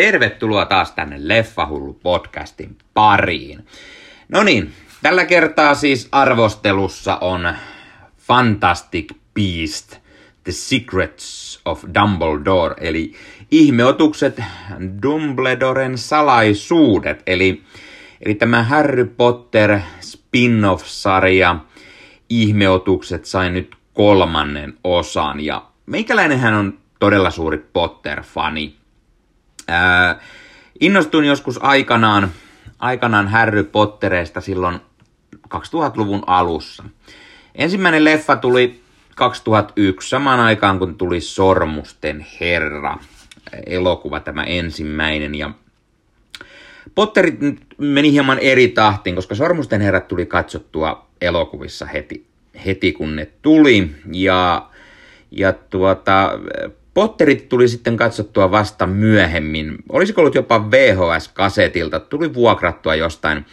tervetuloa taas tänne Leffahullu podcastin pariin. No niin, tällä kertaa siis arvostelussa on Fantastic Beast, The Secrets of Dumbledore, eli ihmeotukset Dumbledoren salaisuudet, eli, eli tämä Harry Potter spin-off-sarja ihmeotukset sai nyt kolmannen osan, ja meikäläinenhän on todella suuri Potter-fani. Ää, innostuin joskus aikanaan, aikanaan Harry Pottereista silloin 2000-luvun alussa. Ensimmäinen leffa tuli 2001, samaan aikaan kun tuli Sormusten herra, elokuva tämä ensimmäinen. Ja Potterit meni hieman eri tahtiin, koska Sormusten herrat tuli katsottua elokuvissa heti, heti kun ne tuli. Ja, ja tuota, Potterit tuli sitten katsottua vasta myöhemmin. Olisiko ollut jopa VHS-kasetilta, tuli vuokrattua jostain,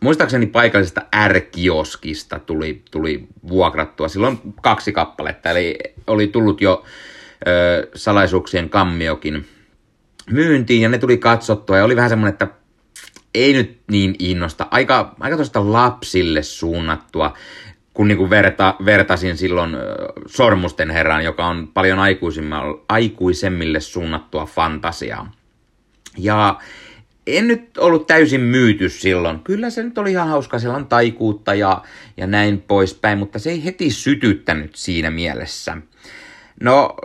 muistaakseni paikallisesta R-kioskista tuli, tuli vuokrattua. Silloin kaksi kappaletta, eli oli tullut jo ö, salaisuuksien kammiokin myyntiin ja ne tuli katsottua ja oli vähän semmoinen, että ei nyt niin innosta. Aika, aika tuosta lapsille suunnattua kun niin kuin verta, vertasin silloin Sormusten herran, joka on paljon aikuisemmille suunnattua fantasiaa. Ja en nyt ollut täysin myyty silloin. Kyllä se nyt oli ihan hauska, siellä on taikuutta ja, ja näin poispäin, mutta se ei heti sytyttänyt siinä mielessä. No,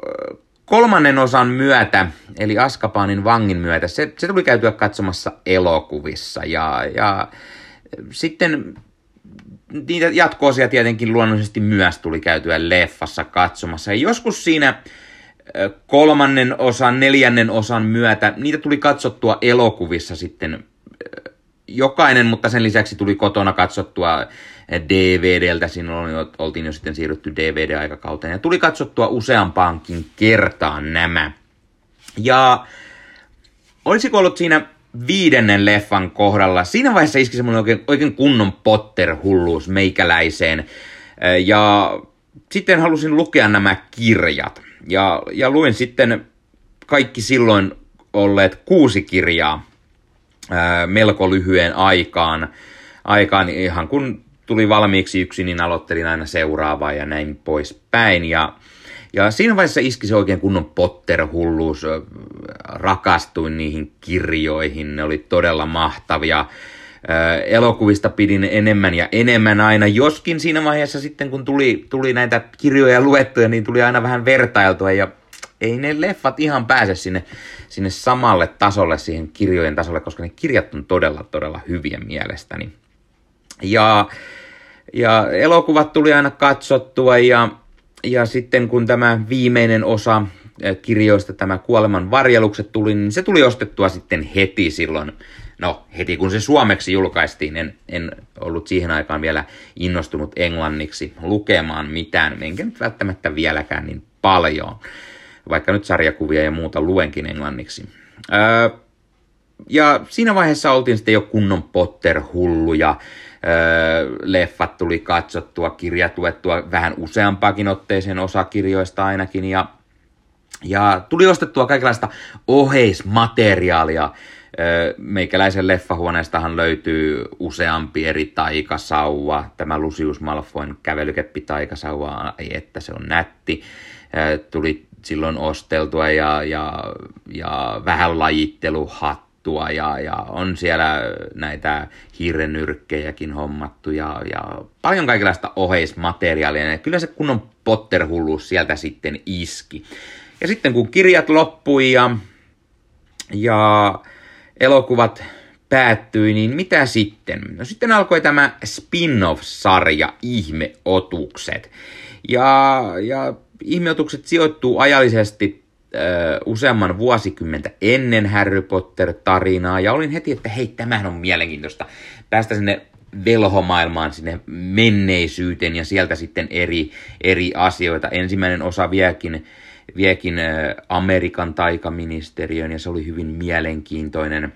kolmannen osan myötä, eli Askapaanin vangin myötä, se, se tuli käytyä katsomassa elokuvissa ja, ja sitten niitä jatkoosia tietenkin luonnollisesti myös tuli käytyä leffassa katsomassa. Ja joskus siinä kolmannen osan, neljännen osan myötä, niitä tuli katsottua elokuvissa sitten jokainen, mutta sen lisäksi tuli kotona katsottua DVDltä, siinä oltiin jo sitten siirrytty DVD-aikakauteen, ja tuli katsottua useampaankin kertaan nämä. Ja olisiko ollut siinä viidennen leffan kohdalla, siinä vaiheessa iski semmoinen oikein, oikein kunnon Potter-hulluus meikäläiseen. Ja sitten halusin lukea nämä kirjat. Ja, ja luin sitten kaikki silloin olleet kuusi kirjaa melko lyhyen aikaan. aikaan. Ihan kun tuli valmiiksi yksi, niin aloittelin aina seuraavaa ja näin poispäin. Ja, ja siinä vaiheessa iski se oikein kunnon Potter-hulluus. Rakastuin niihin kirjoihin, ne oli todella mahtavia. Elokuvista pidin enemmän ja enemmän aina, joskin siinä vaiheessa sitten kun tuli, tuli näitä kirjoja luettuja, niin tuli aina vähän vertailtua ja ei ne leffat ihan pääse sinne, sinne samalle tasolle, siihen kirjojen tasolle, koska ne kirjat on todella, todella hyviä mielestäni. Ja, ja elokuvat tuli aina katsottua ja ja sitten kun tämä viimeinen osa eh, kirjoista, tämä kuoleman varjelukset tuli, niin se tuli ostettua sitten heti silloin. No, heti kun se suomeksi julkaistiin, en, en ollut siihen aikaan vielä innostunut englanniksi lukemaan mitään, enkä nyt välttämättä vieläkään niin paljon, vaikka nyt sarjakuvia ja muuta luenkin englanniksi. Öö, ja siinä vaiheessa oltiin sitten jo kunnon Potter-hulluja, leffat tuli katsottua, kirjat luettua vähän useampaakin otteeseen osakirjoista ainakin ja, ja tuli ostettua kaikenlaista oheismateriaalia. Meikäläisen leffahuoneestahan löytyy useampi eri taikasauva. Tämä Lucius Malfoyn kävelykeppi taikasauva, ei että se on nätti. Tuli silloin osteltua ja, ja, ja vähän lajitteluhat hommattua ja, ja on siellä näitä hiirenyrkkejäkin hommattu ja, ja paljon kaikenlaista oheismateriaalia. Ja kyllä se kunnon Potter-hulluus sieltä sitten iski. Ja sitten kun kirjat loppui ja, ja elokuvat päättyi, niin mitä sitten? No sitten alkoi tämä spin-off-sarja Ihmeotukset. Ja, ja Ihmeotukset sijoittuu ajallisesti useamman vuosikymmentä ennen Harry Potter-tarinaa, ja olin heti, että hei, tämähän on mielenkiintoista. Päästä sinne velhomaailmaan, sinne menneisyyteen ja sieltä sitten eri, eri asioita. Ensimmäinen osa viekin, viekin Amerikan taikaministeriön ja se oli hyvin mielenkiintoinen.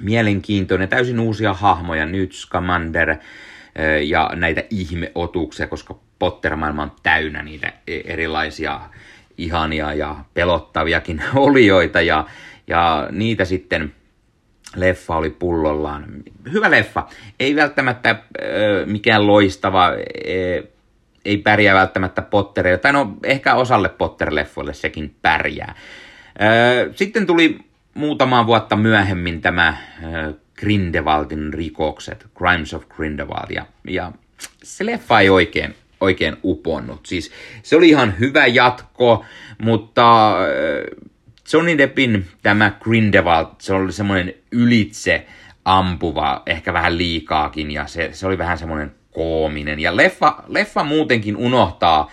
Mielenkiintoinen, täysin uusia hahmoja, Newt Scamander ja näitä ihmeotuksia, koska Potter-maailma on täynnä niitä e-, erilaisia ihania ja pelottaviakin olioita ja, ja niitä sitten leffa oli pullollaan. Hyvä leffa. Ei välttämättä äh, mikään loistava, äh, ei pärjää välttämättä Potterille, tai no ehkä osalle Potter-leffoille sekin pärjää. Äh, sitten tuli muutamaa vuotta myöhemmin tämä Grindelwaldin rikokset, Crimes of Grindelwald, ja, ja se leffa ei oikein, oikein uponnut. Siis se oli ihan hyvä jatko, mutta äh, Johnny Deppin tämä Grindelwald, se oli semmoinen ylitse ampuva, ehkä vähän liikaakin, ja se, se oli vähän semmoinen koominen. Ja leffa, leffa muutenkin unohtaa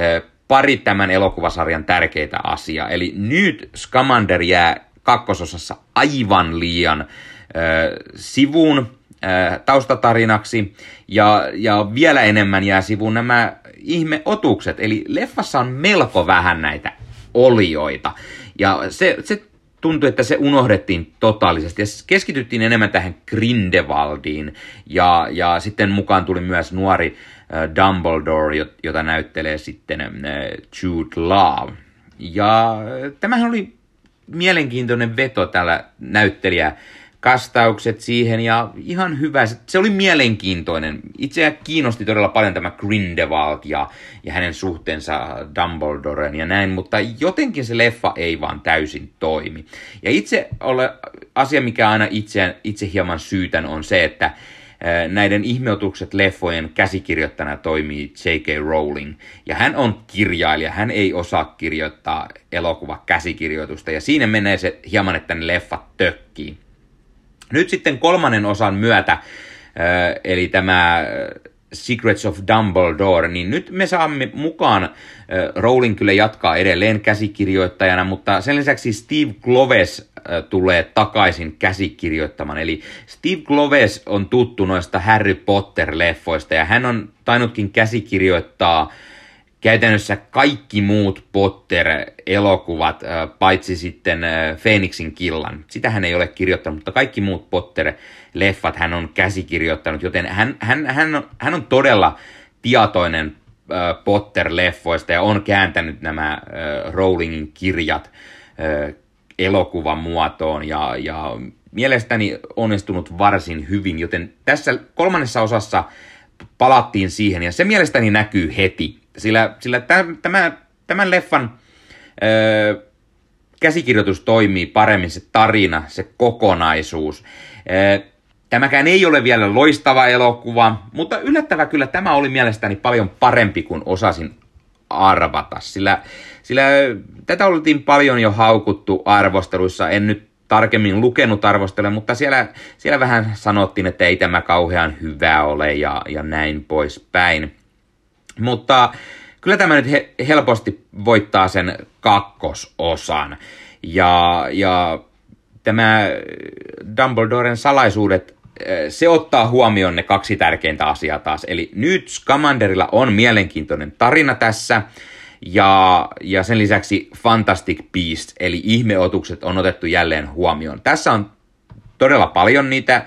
äh, pari tämän elokuvasarjan tärkeitä asiaa. Eli nyt Scamander jää kakkososassa aivan liian sivuun taustatarinaksi ja, ja vielä enemmän jää sivuun nämä ihmeotukset. Eli leffassa on melko vähän näitä olioita. Ja se, se tuntui, että se unohdettiin totaalisesti ja keskityttiin enemmän tähän Grindelwaldiin ja, ja sitten mukaan tuli myös nuori Dumbledore, jota näyttelee sitten Jude Law. Ja tämähän oli mielenkiintoinen veto tällä näyttelijä kastaukset siihen ja ihan hyvä. Se oli mielenkiintoinen. Itseä kiinnosti todella paljon tämä Grindelwald ja, ja hänen suhteensa Dumbledoren ja näin, mutta jotenkin se leffa ei vaan täysin toimi. Ja itse ole, asia, mikä aina itse, itse hieman syytän, on se, että näiden ihmeotukset leffojen käsikirjoittajana toimii J.K. Rowling. Ja hän on kirjailija, hän ei osaa kirjoittaa elokuva käsikirjoitusta. Ja siinä menee se hieman, että ne leffat tökkii. Nyt sitten kolmannen osan myötä, eli tämä Secrets of Dumbledore, niin nyt me saamme mukaan, Rowling kyllä jatkaa edelleen käsikirjoittajana, mutta sen lisäksi Steve Gloves tulee takaisin käsikirjoittamaan. Eli Steve Gloves on tuttu noista Harry Potter-leffoista ja hän on tainnutkin käsikirjoittaa käytännössä kaikki muut Potter-elokuvat, paitsi sitten Phoenixin killan. Sitä hän ei ole kirjoittanut, mutta kaikki muut Potter-leffat hän on käsikirjoittanut, joten hän, hän, hän, on, hän on todella tietoinen Potter-leffoista ja on kääntänyt nämä Rowlingin kirjat elokuvan muotoon ja, ja mielestäni onnistunut varsin hyvin, joten tässä kolmannessa osassa palattiin siihen ja se mielestäni näkyy heti, sillä, sillä tämä, tämän leffan ö, käsikirjoitus toimii paremmin, se tarina, se kokonaisuus. Ö, tämäkään ei ole vielä loistava elokuva, mutta yllättävä kyllä tämä oli mielestäni paljon parempi kuin osasin arvata, sillä, sillä tätä oltiin paljon jo haukuttu arvosteluissa, en nyt tarkemmin lukenut arvostella, mutta siellä, siellä vähän sanottiin, että ei tämä kauhean hyvä ole ja, ja näin poispäin. Mutta kyllä tämä nyt he, helposti voittaa sen kakkososan. Ja, ja tämä Dumbledoren salaisuudet se ottaa huomioon ne kaksi tärkeintä asiaa taas. Eli nyt Scamanderilla on mielenkiintoinen tarina tässä, ja, ja sen lisäksi Fantastic Beast, eli ihmeotukset on otettu jälleen huomioon. Tässä on todella paljon niitä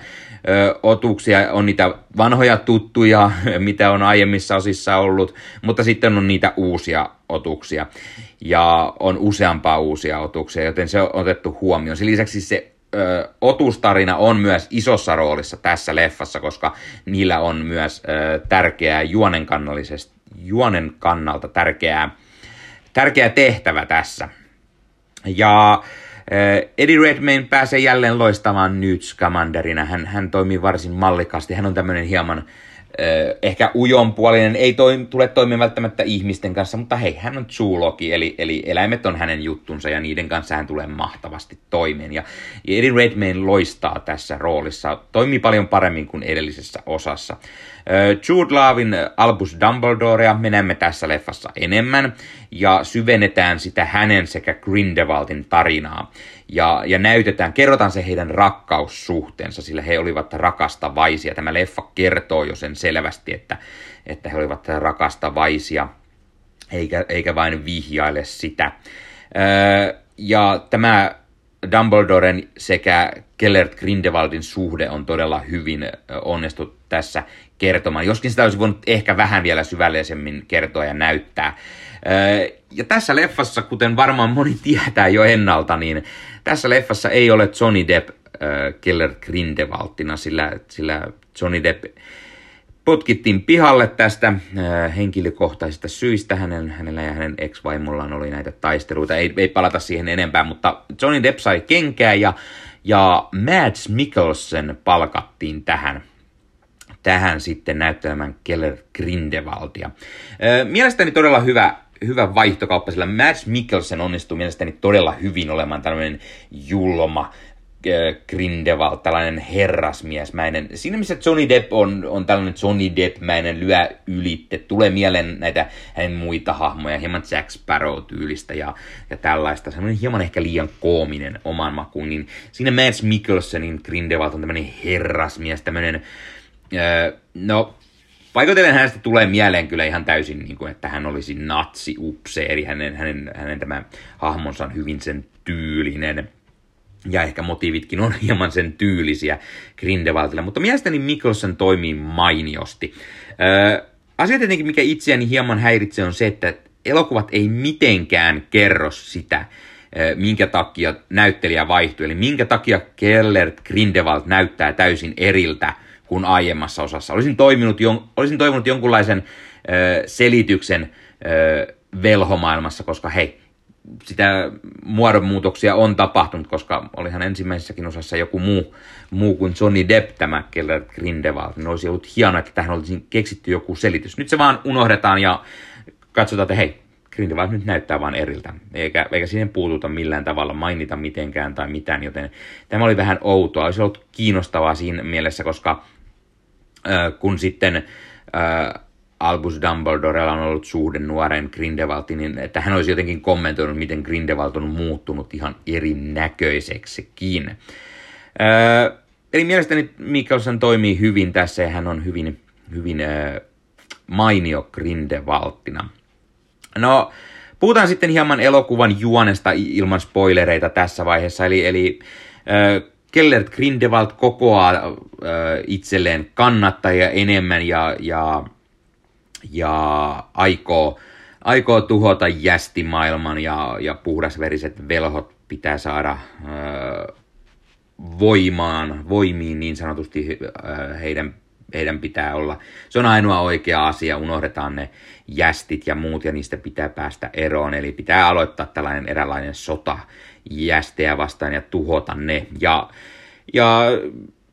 ö, otuksia, on niitä vanhoja tuttuja, mitä on aiemmissa osissa ollut, mutta sitten on niitä uusia otuksia, ja on useampaa uusia otuksia, joten se on otettu huomioon. Sen lisäksi se ö, otustarina on myös isossa roolissa tässä leffassa, koska niillä on myös ö, tärkeää juonen, juonen kannalta tärkeää, tärkeä tehtävä tässä. Ja Eddie Redmayne pääsee jälleen loistamaan Newt Scamanderina. Hän, hän toimii varsin mallikasti. Hän on tämmöinen hieman ehkä ujonpuolinen, ei toi, tule toimia välttämättä ihmisten kanssa, mutta hei, hän on zoologi, eli, eli eläimet on hänen juttunsa ja niiden kanssa hän tulee mahtavasti toimeen. Ja Eddie Redmayne loistaa tässä roolissa, toimii paljon paremmin kuin edellisessä osassa. Jude Laavin Albus Dumbledorea me näemme tässä leffassa enemmän ja syvennetään sitä hänen sekä Grindelwaldin tarinaa ja, ja näytetään, kerrotaan se heidän rakkaussuhteensa, sillä he olivat rakastavaisia. Tämä leffa kertoo jo sen selvästi, että, että he olivat rakastavaisia, eikä, eikä vain vihjaile sitä. Öö, ja tämä Dumbledoren sekä Kellert Grindelwaldin suhde on todella hyvin onnistuttu tässä kertomaan, joskin sitä olisi voinut ehkä vähän vielä syvällisemmin kertoa ja näyttää. ja tässä leffassa, kuten varmaan moni tietää jo ennalta, niin tässä leffassa ei ole Johnny Depp äh, Keller Grindelwaldina, sillä, sillä Johnny Depp potkittiin pihalle tästä äh, henkilökohtaisista syistä. Hänen, hänellä ja hänen ex-vaimollaan oli näitä taisteluita. Ei, ei palata siihen enempää, mutta Johnny Depp sai kenkää ja, ja Mads Mikkelsen palkattiin tähän tähän sitten näyttelemään Keller Grindelwaldia. Äh, mielestäni todella hyvä, hyvä vaihtokauppa, sillä Mads Mikkelsen onnistuu mielestäni todella hyvin olemaan tämmöinen julma, Grindelwald, tällainen herrasmiesmäinen. Siinä missä Johnny Depp on, on tällainen Johnny Depp-mäinen lyö ylitte. Tulee mieleen näitä hänen muita hahmoja, hieman Jack Sparrow-tyylistä ja, ja tällaista. Semmoinen hieman ehkä liian koominen oman makuun. Niin siinä Mads Mikkelsenin Grindelwald on tämmöinen herrasmies, tämmöinen, no Paikoitellen hänestä tulee mieleen kyllä ihan täysin, niin kuin, että hän olisi natsi-upseeri. Hänen, hänen, hänen tämä hahmonsa on hyvin sen tyylinen ja ehkä motiivitkin on hieman sen tyylisiä Grindelwaldilla, mutta mielestäni Mikkelsen toimii mainiosti. Öö, asia tietenkin, mikä itseäni hieman häiritsee, on se, että elokuvat ei mitenkään kerro sitä, minkä takia näyttelijä vaihtuu, eli minkä takia Keller Grindelwald näyttää täysin eriltä kuin aiemmassa osassa. Olisin, toiminut jon, olisin toivonut jonkunlaisen ö, selityksen ö, velhomaailmassa, koska hei, sitä muodonmuutoksia on tapahtunut, koska olihan ensimmäisessäkin osassa joku muu, muu kuin Johnny Depp, tämä Keller Grindelwald. Niin olisi ollut hienoa, että tähän olisi keksitty joku selitys. Nyt se vaan unohdetaan ja katsotaan, että hei, Grindelwald nyt näyttää vaan eriltä, eikä, eikä siihen puututa millään tavalla, mainita mitenkään tai mitään, joten tämä oli vähän outoa. Olisi ollut kiinnostavaa siinä mielessä, koska äh, kun sitten äh, Albus Dumbledorella on ollut suhde nuoren Grindelwaldin, niin että hän olisi jotenkin kommentoinut, miten Grindelwald on muuttunut ihan erinäköiseksikin. Öö, eli mielestäni Mikkelsen toimii hyvin tässä ja hän on hyvin, hyvin öö, mainio Grindelwaldina. No, puhutaan sitten hieman elokuvan juonesta ilman spoilereita tässä vaiheessa. Eli, eli öö, Kellert Grindelwald kokoaa öö, itselleen kannattajia enemmän ja, ja ja aikoo, aikoo tuhota jästimaailman ja, ja puhdasveriset velhot pitää saada ö, voimaan, voimiin niin sanotusti ö, heidän, heidän pitää olla. Se on ainoa oikea asia, unohdetaan ne jästit ja muut ja niistä pitää päästä eroon. Eli pitää aloittaa tällainen eräänlainen sota jästejä vastaan ja tuhota ne. Ja, ja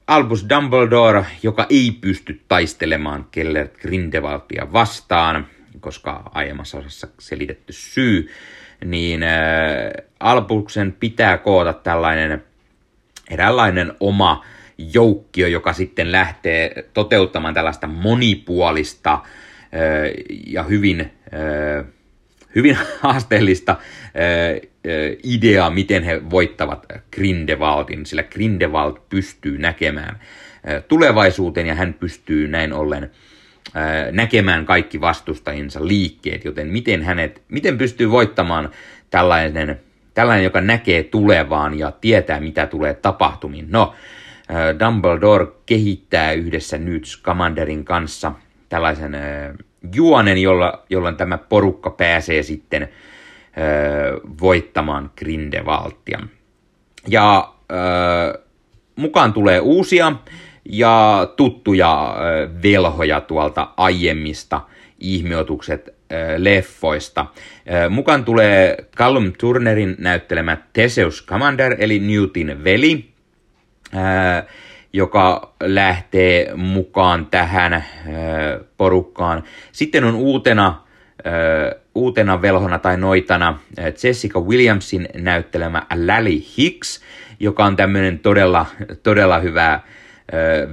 Albus Dumbledore, joka ei pysty taistelemaan Keller Grindelwaldia vastaan, koska aiemmassa osassa selitetty syy, niin äh, Albuksen pitää koota tällainen eräänlainen oma joukkio, joka sitten lähtee toteuttamaan tällaista monipuolista äh, ja hyvin, äh, hyvin haasteellista äh, idea, miten he voittavat Grindelwaldin, sillä Grindelwald pystyy näkemään tulevaisuuteen ja hän pystyy näin ollen näkemään kaikki vastustajinsa liikkeet, joten miten, hänet, miten pystyy voittamaan tällainen, tällainen, joka näkee tulevaan ja tietää, mitä tulee tapahtumiin. No, Dumbledore kehittää yhdessä nyt Commanderin kanssa tällaisen juonen, jolla, jolla tämä porukka pääsee sitten voittamaan Grindelwaldia. Ja ö, mukaan tulee uusia ja tuttuja ö, velhoja tuolta aiemmista ihmeotukset leffoista. Mukaan tulee Callum Turnerin näyttelemä Theseus Commander, eli Newtin veli, joka lähtee mukaan tähän porukkaan. Sitten on uutena uutena velhona tai noitana Jessica Williamsin näyttelemä Lally Hicks, joka on tämmöinen todella, todella hyvä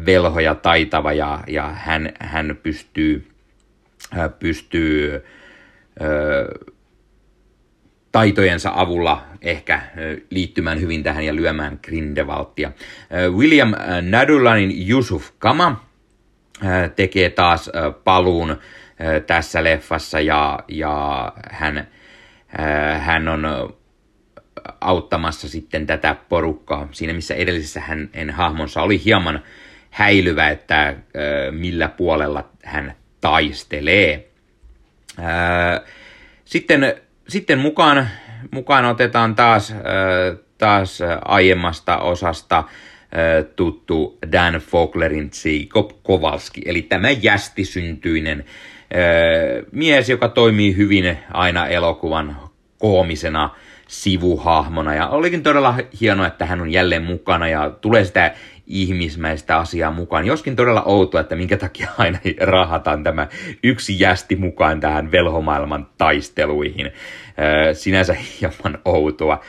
velho ja taitava ja, ja hän, hän pystyy, pystyy taitojensa avulla ehkä liittymään hyvin tähän ja lyömään Grindelwaldia. William Nadulanin Yusuf Kama tekee taas paluun tässä leffassa ja, ja hän, hän on auttamassa sitten tätä porukkaa. Siinä missä edellisessä hän, en hahmonsa oli hieman häilyvä, että millä puolella hän taistelee. Sitten sitten mukaan, mukaan otetaan taas, taas aiemmasta osasta tuttu Dan Foglerin Jacob Kowalski, eli tämä jästisyntyinen mies, joka toimii hyvin aina elokuvan koomisena sivuhahmona. Ja olikin todella hienoa, että hän on jälleen mukana ja tulee sitä ihmismäistä asiaa mukaan. Joskin todella outoa, että minkä takia aina rahataan tämä yksi jästi mukaan tähän velhomaailman taisteluihin. Sinänsä hieman outoa.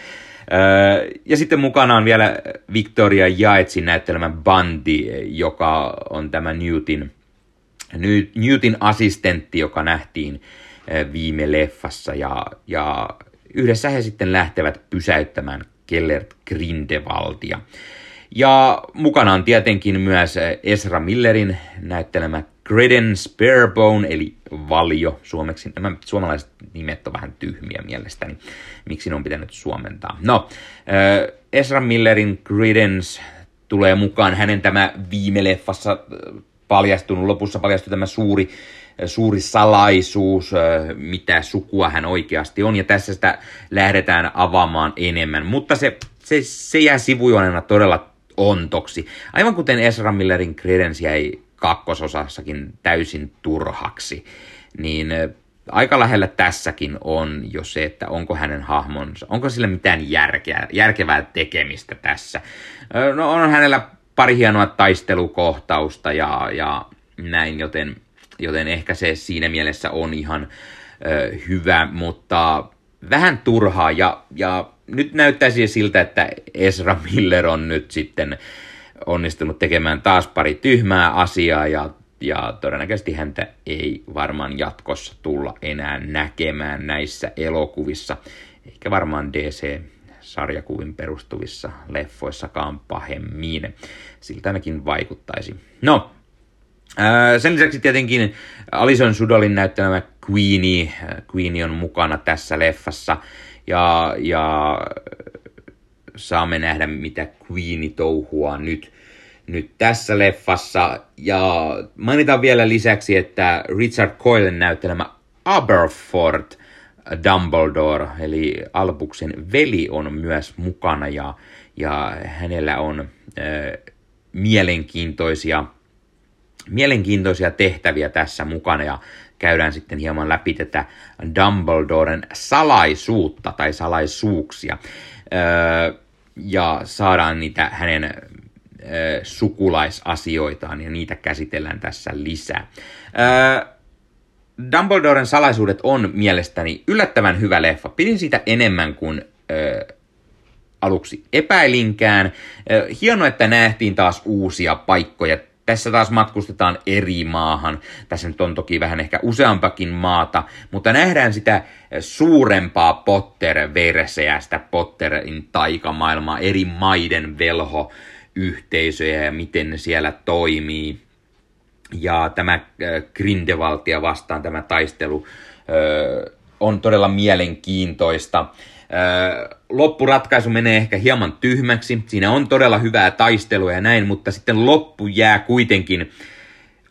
Ja sitten mukana on vielä Victoria Jaetsin näyttelemä Bandi, joka on tämä Newtin, Newtin assistentti, joka nähtiin viime leffassa. Ja, ja yhdessä he sitten lähtevät pysäyttämään Kellert Grindelwaldia. Ja mukana on tietenkin myös Esra Millerin näyttelemä Greden Sparebone, eli Valio suomeksi. Nämä suomalaiset nimet on vähän tyhmiä mielestäni. Miksi ne on pitänyt suomentaa? No, Esra Millerin Credence tulee mukaan hänen tämä viime leffassa paljastunut, lopussa paljastui tämä suuri suuri salaisuus, mitä sukua hän oikeasti on, ja tässä sitä lähdetään avaamaan enemmän. Mutta se, se, se jää sivujuonena todella ontoksi. Aivan kuten Ezra Millerin Credence jäi kakkososassakin täysin turhaksi, niin aika lähellä tässäkin on jo se, että onko hänen hahmonsa, onko sillä mitään järkeä, järkevää tekemistä tässä. No on hänellä pari hienoa taistelukohtausta ja, ja näin, joten, joten ehkä se siinä mielessä on ihan ö, hyvä, mutta vähän turhaa ja, ja nyt näyttäisi siltä, että Ezra Miller on nyt sitten onnistunut tekemään taas pari tyhmää asiaa ja, ja todennäköisesti häntä ei varmaan jatkossa tulla enää näkemään näissä elokuvissa, eikä varmaan DC sarjakuvin perustuvissa leffoissakaan pahemmin. Siltä ainakin vaikuttaisi. No, sen lisäksi tietenkin Alison Sudolin näyttämä Queenie. Queenie on mukana tässä leffassa. Ja, ja saamme nähdä, mitä Queenie touhua nyt, nyt tässä leffassa. Ja mainitaan vielä lisäksi, että Richard Coylen näyttelemä Aberford Dumbledore, eli Albuksen veli, on myös mukana ja, ja hänellä on äh, mielenkiintoisia, mielenkiintoisia tehtäviä tässä mukana ja käydään sitten hieman läpi tätä Dumbledoren salaisuutta tai salaisuuksia ja saadaan niitä hänen sukulaisasioitaan ja niitä käsitellään tässä lisää. Dumbledoren salaisuudet on mielestäni yllättävän hyvä leffa. Pidin sitä enemmän kuin aluksi epäilinkään. Hienoa, että nähtiin taas uusia paikkoja tässä taas matkustetaan eri maahan. Tässä nyt on toki vähän ehkä useampakin maata, mutta nähdään sitä suurempaa Potter-verseä, sitä Potterin taikamaailmaa, eri maiden velho-yhteisöjä ja miten ne siellä toimii. Ja tämä Grindelwaldia vastaan tämä taistelu on todella mielenkiintoista loppuratkaisu menee ehkä hieman tyhmäksi. Siinä on todella hyvää taistelua ja näin, mutta sitten loppu jää kuitenkin...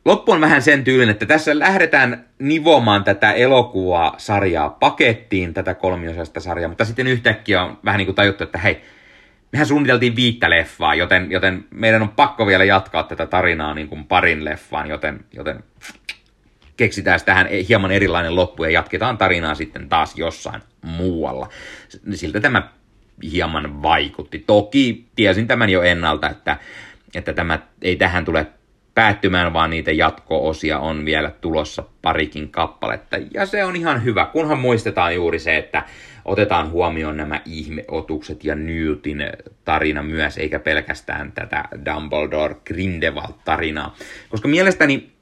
Loppu on vähän sen tyylin, että tässä lähdetään nivomaan tätä elokuvaa sarjaa pakettiin, tätä kolmiosaista sarjaa, mutta sitten yhtäkkiä on vähän niin kuin tajuttu, että hei, mehän suunniteltiin viittä leffaa, joten, joten meidän on pakko vielä jatkaa tätä tarinaa niin kuin parin leffaan, joten, joten keksitään tähän hieman erilainen loppu ja jatketaan tarinaa sitten taas jossain muualla. Siltä tämä hieman vaikutti. Toki tiesin tämän jo ennalta, että, että tämä ei tähän tule päättymään, vaan niitä jatko-osia on vielä tulossa parikin kappaletta. Ja se on ihan hyvä, kunhan muistetaan juuri se, että otetaan huomioon nämä ihmeotukset ja Newtin tarina myös, eikä pelkästään tätä Dumbledore Grindelwald-tarinaa. Koska mielestäni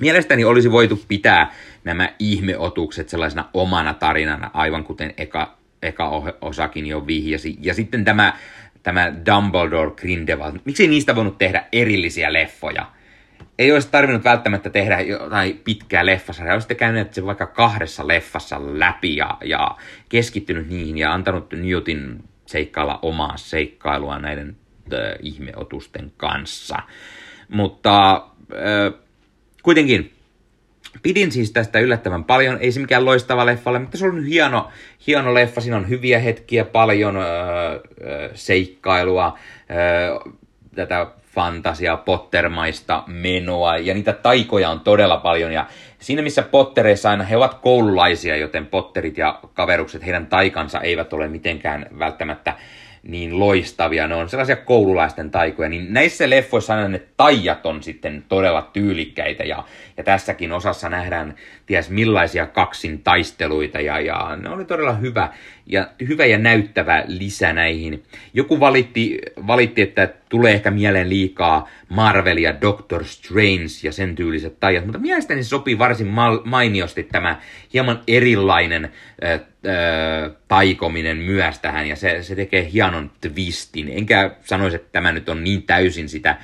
Mielestäni olisi voitu pitää nämä ihmeotukset sellaisena omana tarinana, aivan kuten eka, eka osakin jo vihjasi. Ja sitten tämä, tämä Dumbledore Grindelwald, miksi niistä voinut tehdä erillisiä leffoja? Ei olisi tarvinnut välttämättä tehdä jotain pitkää leffasarjaa, olisitte käyneet sen vaikka kahdessa leffassa läpi ja, ja keskittynyt niihin ja antanut Newtin seikkailla omaa seikkailua näiden ihmeotusten kanssa. Mutta äh, kuitenkin Pidin siis tästä yllättävän paljon, ei se mikään loistava leffa ole, mutta se on hieno, hieno leffa, siinä on hyviä hetkiä, paljon öö, seikkailua, öö, tätä fantasia, pottermaista menoa, ja niitä taikoja on todella paljon, ja siinä missä pottereissa aina he ovat koululaisia, joten potterit ja kaverukset, heidän taikansa eivät ole mitenkään välttämättä niin loistavia, ne on sellaisia koululaisten taikoja, niin näissä leffoissa aina ne taijat on sitten todella tyylikkäitä ja, ja tässäkin osassa nähdään ties millaisia kaksin taisteluita ja, ja ne oli todella hyvä ja, hyvä ja näyttävä lisä näihin. Joku valitti, valitti, että tulee ehkä mieleen liikaa Marvel ja Doctor Strange ja sen tyyliset taijat, mutta mielestäni sopii varsin mal- mainiosti tämä hieman erilainen äh, äh, taikominen myös tähän ja se, se tekee hienon twistin. Enkä sanoisi, että tämä nyt on niin täysin sitä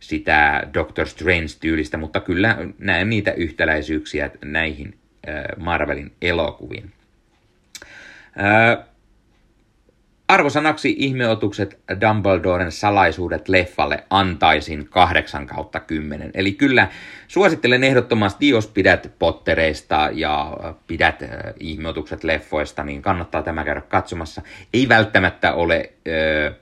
sitä Doctor Strange-tyylistä, mutta kyllä näen niitä yhtäläisyyksiä näihin Marvelin elokuviin. Arvosanaksi ihmeotukset Dumbledoren salaisuudet leffalle antaisin 8 kautta 10. Eli kyllä suosittelen ehdottomasti, jos pidät Pottereista ja pidät ihmeotukset leffoista, niin kannattaa tämä käydä katsomassa. Ei välttämättä ole äh,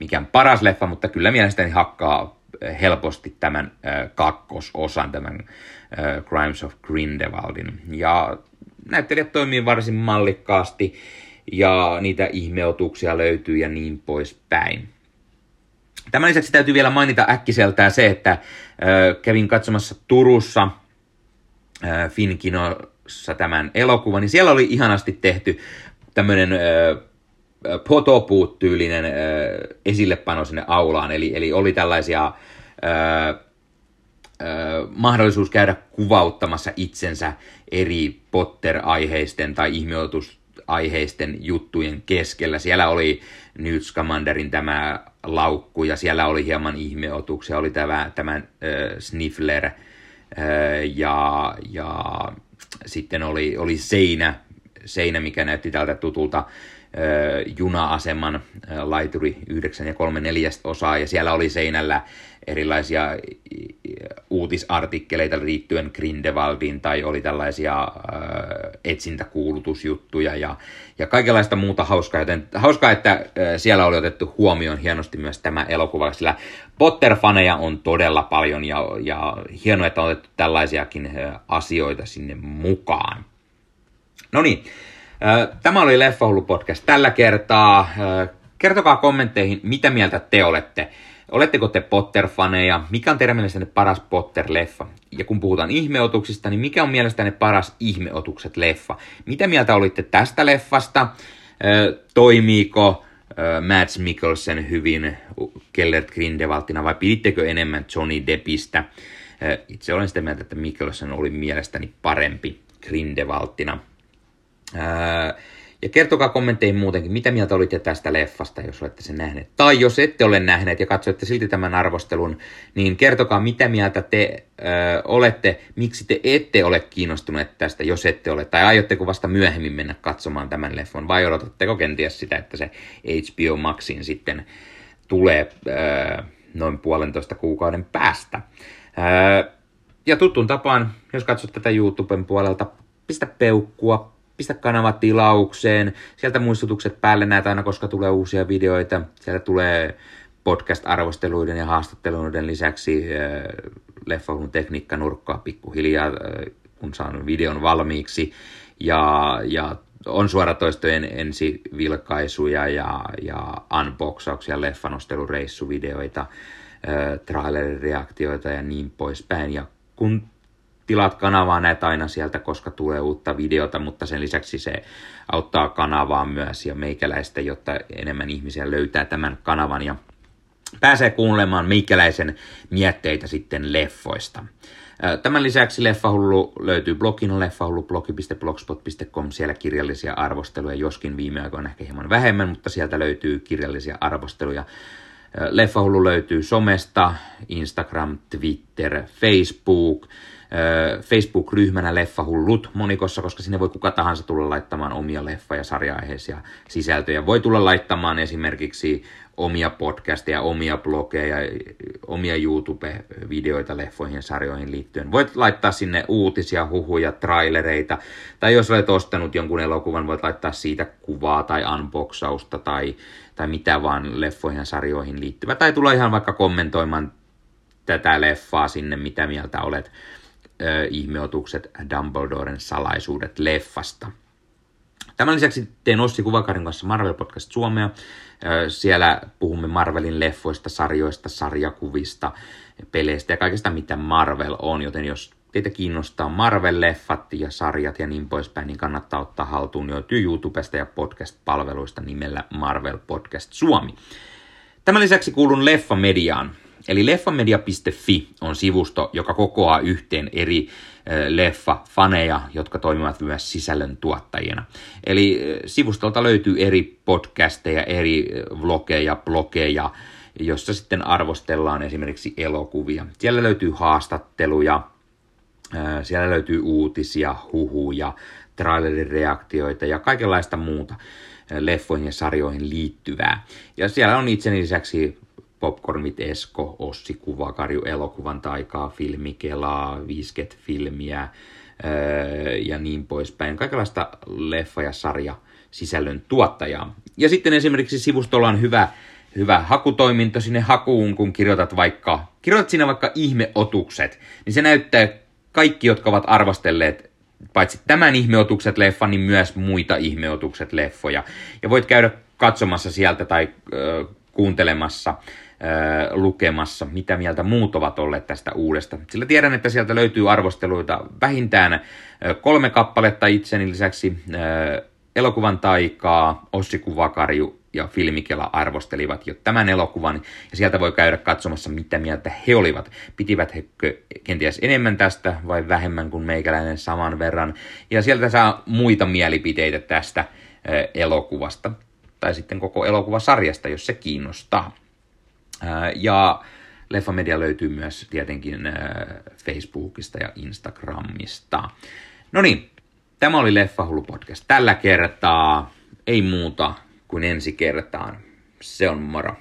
mikään paras leffa, mutta kyllä mielestäni hakkaa helposti tämän äh, kakkososan, tämän äh, Crimes of Grindelwaldin. Ja näyttelijät toimii varsin mallikkaasti ja niitä ihmeotuksia löytyy ja niin poispäin. Tämän lisäksi täytyy vielä mainita äkkiseltään se, että äh, kävin katsomassa Turussa Finkinossa tämän elokuvan, niin siellä oli ihanasti tehty tämmöinen potopuut-tyylinen äh, esillepano sinne aulaan, eli, eli oli tällaisia mahdollisuus käydä kuvauttamassa itsensä eri Potter-aiheisten tai ihmeotusaiheisten juttujen keskellä. Siellä oli Newt Scamanderin tämä laukku ja siellä oli hieman ihmeotuksia, oli tämä, tämä äh, Sniffler äh, ja, ja sitten oli, oli seinä, seinä, mikä näytti tältä tutulta juna-aseman laituri 9 ja 3 neljästä osaa, ja siellä oli seinällä erilaisia uutisartikkeleita liittyen Grindelwaldiin, tai oli tällaisia etsintäkuulutusjuttuja ja, ja kaikenlaista muuta hauskaa, joten hauskaa, että siellä oli otettu huomioon hienosti myös tämä elokuva, sillä Potter-faneja on todella paljon, ja, ja hienoa, että on otettu tällaisiakin asioita sinne mukaan. No niin, Tämä oli Leffahullu podcast tällä kertaa. Kertokaa kommentteihin, mitä mieltä te olette. Oletteko te Potter-faneja? Mikä on teidän mielestänne paras Potter-leffa? Ja kun puhutaan ihmeotuksista, niin mikä on mielestänne paras ihmeotukset leffa? Mitä mieltä olitte tästä leffasta? Toimiiko Mads Mikkelsen hyvin Kellert Grindelwaldina vai pidittekö enemmän Johnny Deppistä? Itse olen sitä mieltä, että Mikkelsen oli mielestäni parempi Ja kertokaa kommentteihin muutenkin, mitä mieltä olitte tästä leffasta, jos olette sen nähneet. Tai jos ette ole nähneet ja katsoitte silti tämän arvostelun, niin kertokaa, mitä mieltä te ö, olette, miksi te ette ole kiinnostuneet tästä, jos ette ole. Tai aiotteko vasta myöhemmin mennä katsomaan tämän leffon, vai odotatteko kenties sitä, että se HBO Maxin sitten tulee ö, noin puolentoista kuukauden päästä. Ö, ja tuttuun tapaan, jos katsot tätä YouTuben puolelta, pistä peukkua, pistä kanava tilaukseen, sieltä muistutukset päälle näitä aina, koska tulee uusia videoita, sieltä tulee podcast-arvosteluiden ja haastatteluiden lisäksi äh, leffahulun tekniikkanurkkaa pikkuhiljaa, äh, kun saan videon valmiiksi, ja, ja on suoratoistojen ensivilkaisuja ja, ja unboxauksia, leffanostelureissuvideoita, äh, trailerireaktioita ja niin poispäin. Ja kun tilaat kanavaa näet aina sieltä, koska tulee uutta videota, mutta sen lisäksi se auttaa kanavaa myös ja meikäläistä, jotta enemmän ihmisiä löytää tämän kanavan ja pääsee kuulemaan meikäläisen mietteitä sitten leffoista. Tämän lisäksi Leffahullu löytyy blogin leffahullu.blogi.blogspot.com, siellä kirjallisia arvosteluja, joskin viime aikoina ehkä hieman vähemmän, mutta sieltä löytyy kirjallisia arvosteluja. Leffahullu löytyy somesta, Instagram, Twitter, Facebook, Facebook-ryhmänä Leffahullut monikossa, koska sinne voi kuka tahansa tulla laittamaan omia leffa- ja sarja-aiheisia sisältöjä. Voi tulla laittamaan esimerkiksi omia podcasteja, omia blogeja, omia YouTube-videoita leffoihin ja sarjoihin liittyen. Voit laittaa sinne uutisia, huhuja, trailereita, tai jos olet ostanut jonkun elokuvan, voit laittaa siitä kuvaa tai unboxausta tai, tai mitä vaan leffoihin ja sarjoihin liittyvä. Tai tulla ihan vaikka kommentoimaan tätä leffaa sinne, mitä mieltä olet ihmeotukset Dumbledoren salaisuudet leffasta. Tämän lisäksi teen Ossi Kuvakarin kanssa Marvel Podcast Suomea. Siellä puhumme Marvelin leffoista, sarjoista, sarjakuvista, peleistä ja kaikesta mitä Marvel on, joten jos teitä kiinnostaa Marvel-leffat ja sarjat ja niin poispäin, niin kannattaa ottaa haltuun löytyy YouTubesta ja podcast-palveluista nimellä Marvel Podcast Suomi. Tämän lisäksi kuulun Leffamediaan. Eli leffamedia.fi on sivusto, joka kokoaa yhteen eri leffa-faneja, jotka toimivat myös sisällön tuottajina. Eli sivustolta löytyy eri podcasteja, eri vlogeja, blogeja, jossa sitten arvostellaan esimerkiksi elokuvia. Siellä löytyy haastatteluja, siellä löytyy uutisia, huhuja, trailerin reaktioita ja kaikenlaista muuta leffoihin ja sarjoihin liittyvää. Ja siellä on itseni lisäksi Popcornit Esko, Ossi Kuvakarju, Elokuvan taikaa, Filmikelaa, 50-filmiä öö, ja niin poispäin. Kaikenlaista leffa- ja sarja sisällön tuottajaa. Ja sitten esimerkiksi sivustolla on hyvä, hyvä hakutoiminto sinne hakuun, kun kirjoitat vaikka, kirjoitat sinne vaikka ihmeotukset, niin se näyttää kaikki, jotka ovat arvostelleet paitsi tämän ihmeotukset leffan, niin myös muita ihmeotukset leffoja. Ja voit käydä katsomassa sieltä tai ö, kuuntelemassa lukemassa, mitä mieltä muut ovat olleet tästä uudesta. Sillä tiedän, että sieltä löytyy arvosteluita vähintään kolme kappaletta itseni lisäksi elokuvan taikaa, Ossi Kuvakarju ja Filmikela arvostelivat jo tämän elokuvan, ja sieltä voi käydä katsomassa, mitä mieltä he olivat. Pitivät he kenties enemmän tästä vai vähemmän kuin meikäläinen saman verran, ja sieltä saa muita mielipiteitä tästä elokuvasta, tai sitten koko elokuvasarjasta, jos se kiinnostaa. Ja Leffamedia löytyy myös tietenkin Facebookista ja Instagramista. No niin, tämä oli Leffahullu podcast. Tällä kertaa ei muuta kuin ensi kertaan. Se on moro.